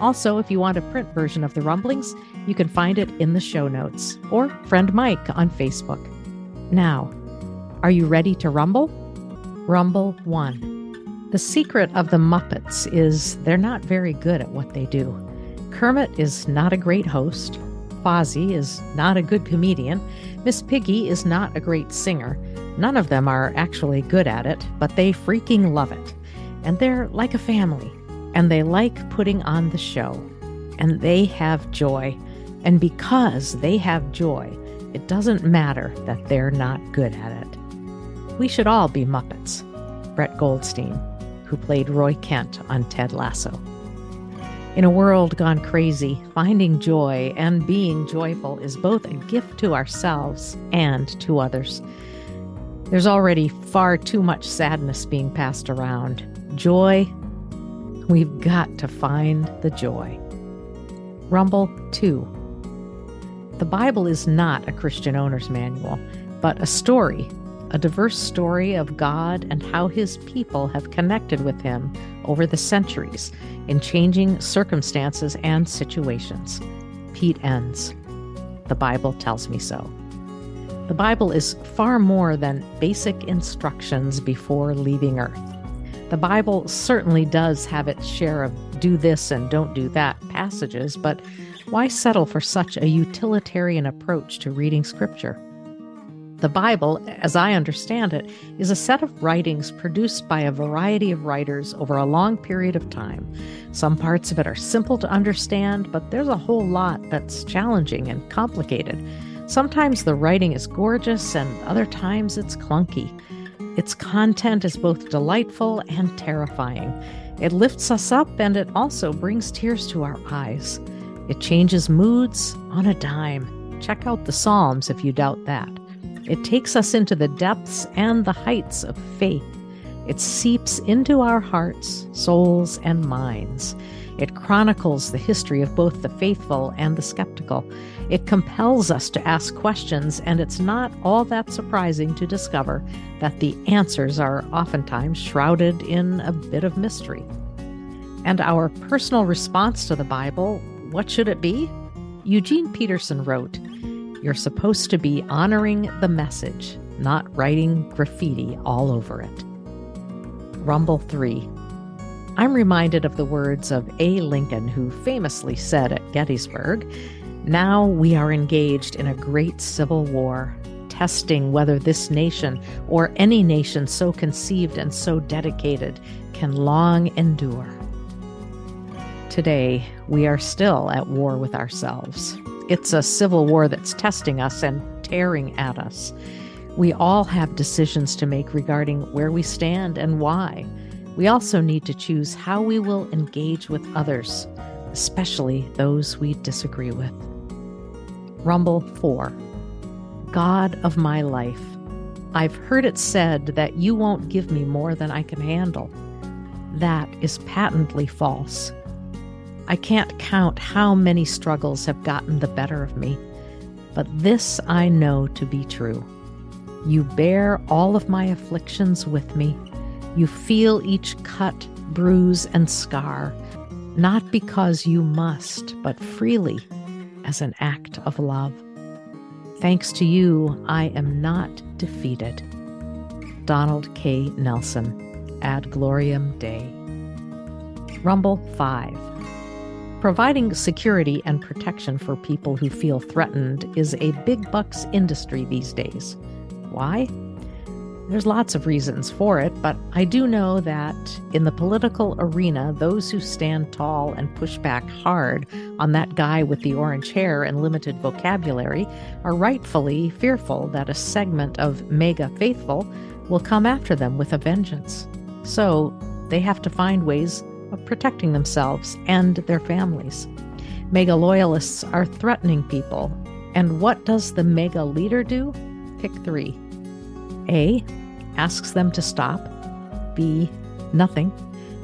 Also, if you want a print version of the rumblings, you can find it in the show notes or friend Mike on Facebook. Now, are you ready to rumble? Rumble 1. The secret of the Muppets is they're not very good at what they do. Kermit is not a great host. Fozzie is not a good comedian. Miss Piggy is not a great singer. None of them are actually good at it, but they freaking love it. And they're like a family and they like putting on the show, and they have joy. And because they have joy, it doesn't matter that they're not good at it. We should all be Muppets. Brett Goldstein, who played Roy Kent on Ted Lasso. In a world gone crazy, finding joy and being joyful is both a gift to ourselves and to others. There's already far too much sadness being passed around. Joy We've got to find the joy. Rumble 2. The Bible is not a Christian owner's manual, but a story, a diverse story of God and how his people have connected with him over the centuries in changing circumstances and situations. Pete Enns. The Bible tells me so. The Bible is far more than basic instructions before leaving Earth. The Bible certainly does have its share of do this and don't do that passages, but why settle for such a utilitarian approach to reading Scripture? The Bible, as I understand it, is a set of writings produced by a variety of writers over a long period of time. Some parts of it are simple to understand, but there's a whole lot that's challenging and complicated. Sometimes the writing is gorgeous, and other times it's clunky. Its content is both delightful and terrifying. It lifts us up and it also brings tears to our eyes. It changes moods on a dime. Check out the Psalms if you doubt that. It takes us into the depths and the heights of faith. It seeps into our hearts, souls, and minds. It chronicles the history of both the faithful and the skeptical. It compels us to ask questions, and it's not all that surprising to discover that the answers are oftentimes shrouded in a bit of mystery. And our personal response to the Bible, what should it be? Eugene Peterson wrote, You're supposed to be honoring the message, not writing graffiti all over it. Rumble 3 I'm reminded of the words of A. Lincoln, who famously said at Gettysburg, Now we are engaged in a great civil war, testing whether this nation or any nation so conceived and so dedicated can long endure. Today, we are still at war with ourselves. It's a civil war that's testing us and tearing at us. We all have decisions to make regarding where we stand and why. We also need to choose how we will engage with others, especially those we disagree with. Rumble 4 God of my life, I've heard it said that you won't give me more than I can handle. That is patently false. I can't count how many struggles have gotten the better of me, but this I know to be true. You bear all of my afflictions with me you feel each cut, bruise, and scar, not because you must, but freely as an act of love. Thanks to you, I am not defeated. Donald K. Nelson, Ad Gloriam Dei. Rumble 5. Providing security and protection for people who feel threatened is a big bucks industry these days. Why? There's lots of reasons for it, but I do know that in the political arena, those who stand tall and push back hard on that guy with the orange hair and limited vocabulary are rightfully fearful that a segment of MAGA faithful will come after them with a vengeance. So they have to find ways of protecting themselves and their families. MAGA loyalists are threatening people. And what does the MAGA leader do? Pick three a. Asks them to stop. B. Nothing.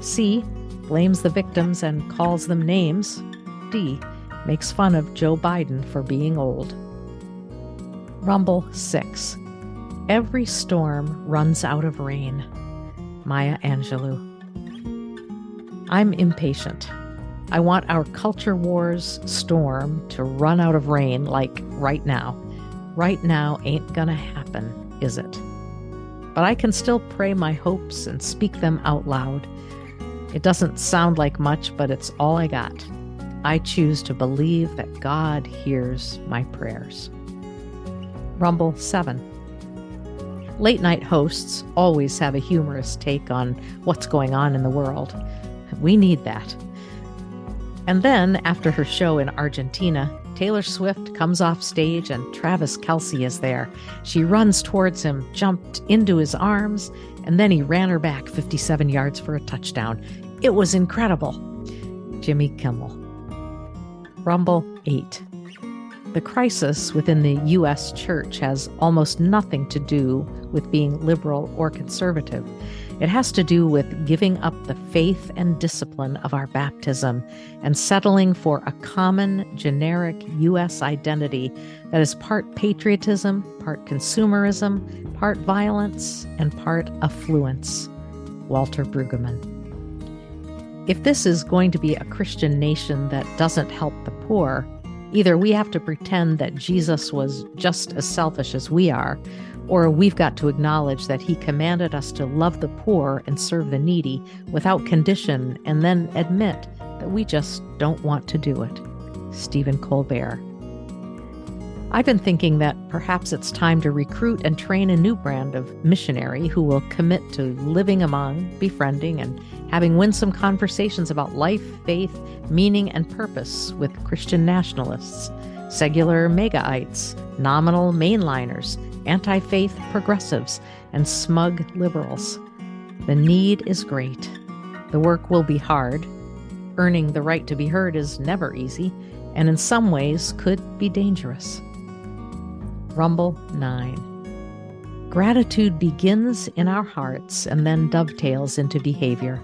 C. Blames the victims and calls them names. D. Makes fun of Joe Biden for being old. Rumble 6. Every storm runs out of rain. Maya Angelou. I'm impatient. I want our culture wars storm to run out of rain like right now. Right now ain't gonna happen, is it? But I can still pray my hopes and speak them out loud. It doesn't sound like much, but it's all I got. I choose to believe that God hears my prayers. Rumble 7. Late night hosts always have a humorous take on what's going on in the world. We need that. And then, after her show in Argentina, Taylor Swift comes off stage and Travis Kelce is there. She runs towards him, jumped into his arms, and then he ran her back 57 yards for a touchdown. It was incredible. Jimmy Kimmel. Rumble 8. The crisis within the U.S. church has almost nothing to do with being liberal or conservative. It has to do with giving up the faith and discipline of our baptism and settling for a common, generic U.S. identity that is part patriotism, part consumerism, part violence, and part affluence. Walter Brueggemann. If this is going to be a Christian nation that doesn't help the poor, either we have to pretend that Jesus was just as selfish as we are, or we've got to acknowledge that he commanded us to love the poor and serve the needy without condition and then admit that we just don't want to do it. Stephen Colbert. I've been thinking that perhaps it's time to recruit and train a new brand of missionary who will commit to living among, befriending, and having winsome conversations about life, faith, meaning, and purpose with Christian nationalists, secular MAGAites, nominal mainliners, anti faith progressives, and smug liberals. The need is great. The work will be hard. Earning the right to be heard is never easy, and in some ways could be dangerous. Rumble 9. Gratitude begins in our hearts and then dovetails into behavior.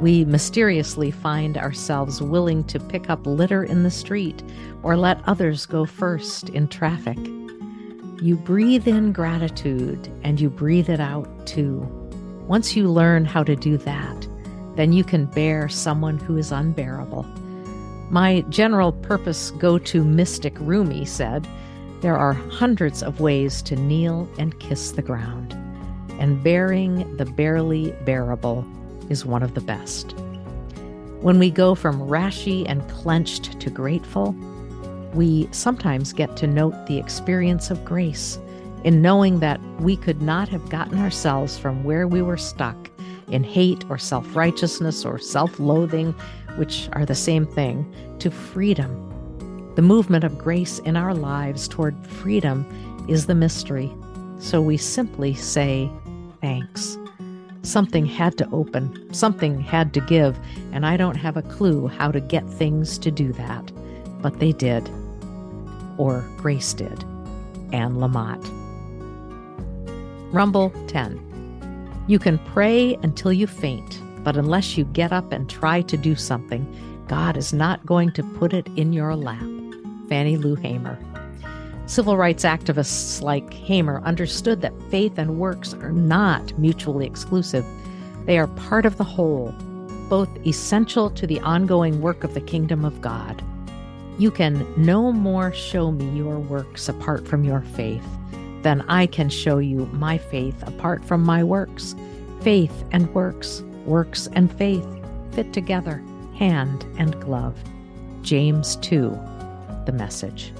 We mysteriously find ourselves willing to pick up litter in the street or let others go first in traffic. You breathe in gratitude and you breathe it out too. Once you learn how to do that, then you can bear someone who is unbearable. My general purpose go to mystic Rumi said, There are hundreds of ways to kneel and kiss the ground, and bearing the barely bearable is one of the best. When we go from rashy and clenched to grateful, we sometimes get to note the experience of grace in knowing that we could not have gotten ourselves from where we were stuck in hate or self righteousness or self loathing, which are the same thing, to freedom. The movement of grace in our lives toward freedom is the mystery. So we simply say, thanks. Something had to open, something had to give, and I don't have a clue how to get things to do that. But they did or Grace did. Anne Lamott. Rumble 10. You can pray until you faint, but unless you get up and try to do something, God is not going to put it in your lap. Fannie Lou Hamer. Civil rights activists like Hamer understood that faith and works are not mutually exclusive. They are part of the whole, both essential to the ongoing work of the kingdom of God. You can no more show me your works apart from your faith than I can show you my faith apart from my works. Faith and works, works and faith fit together, hand and glove. James 2, the message.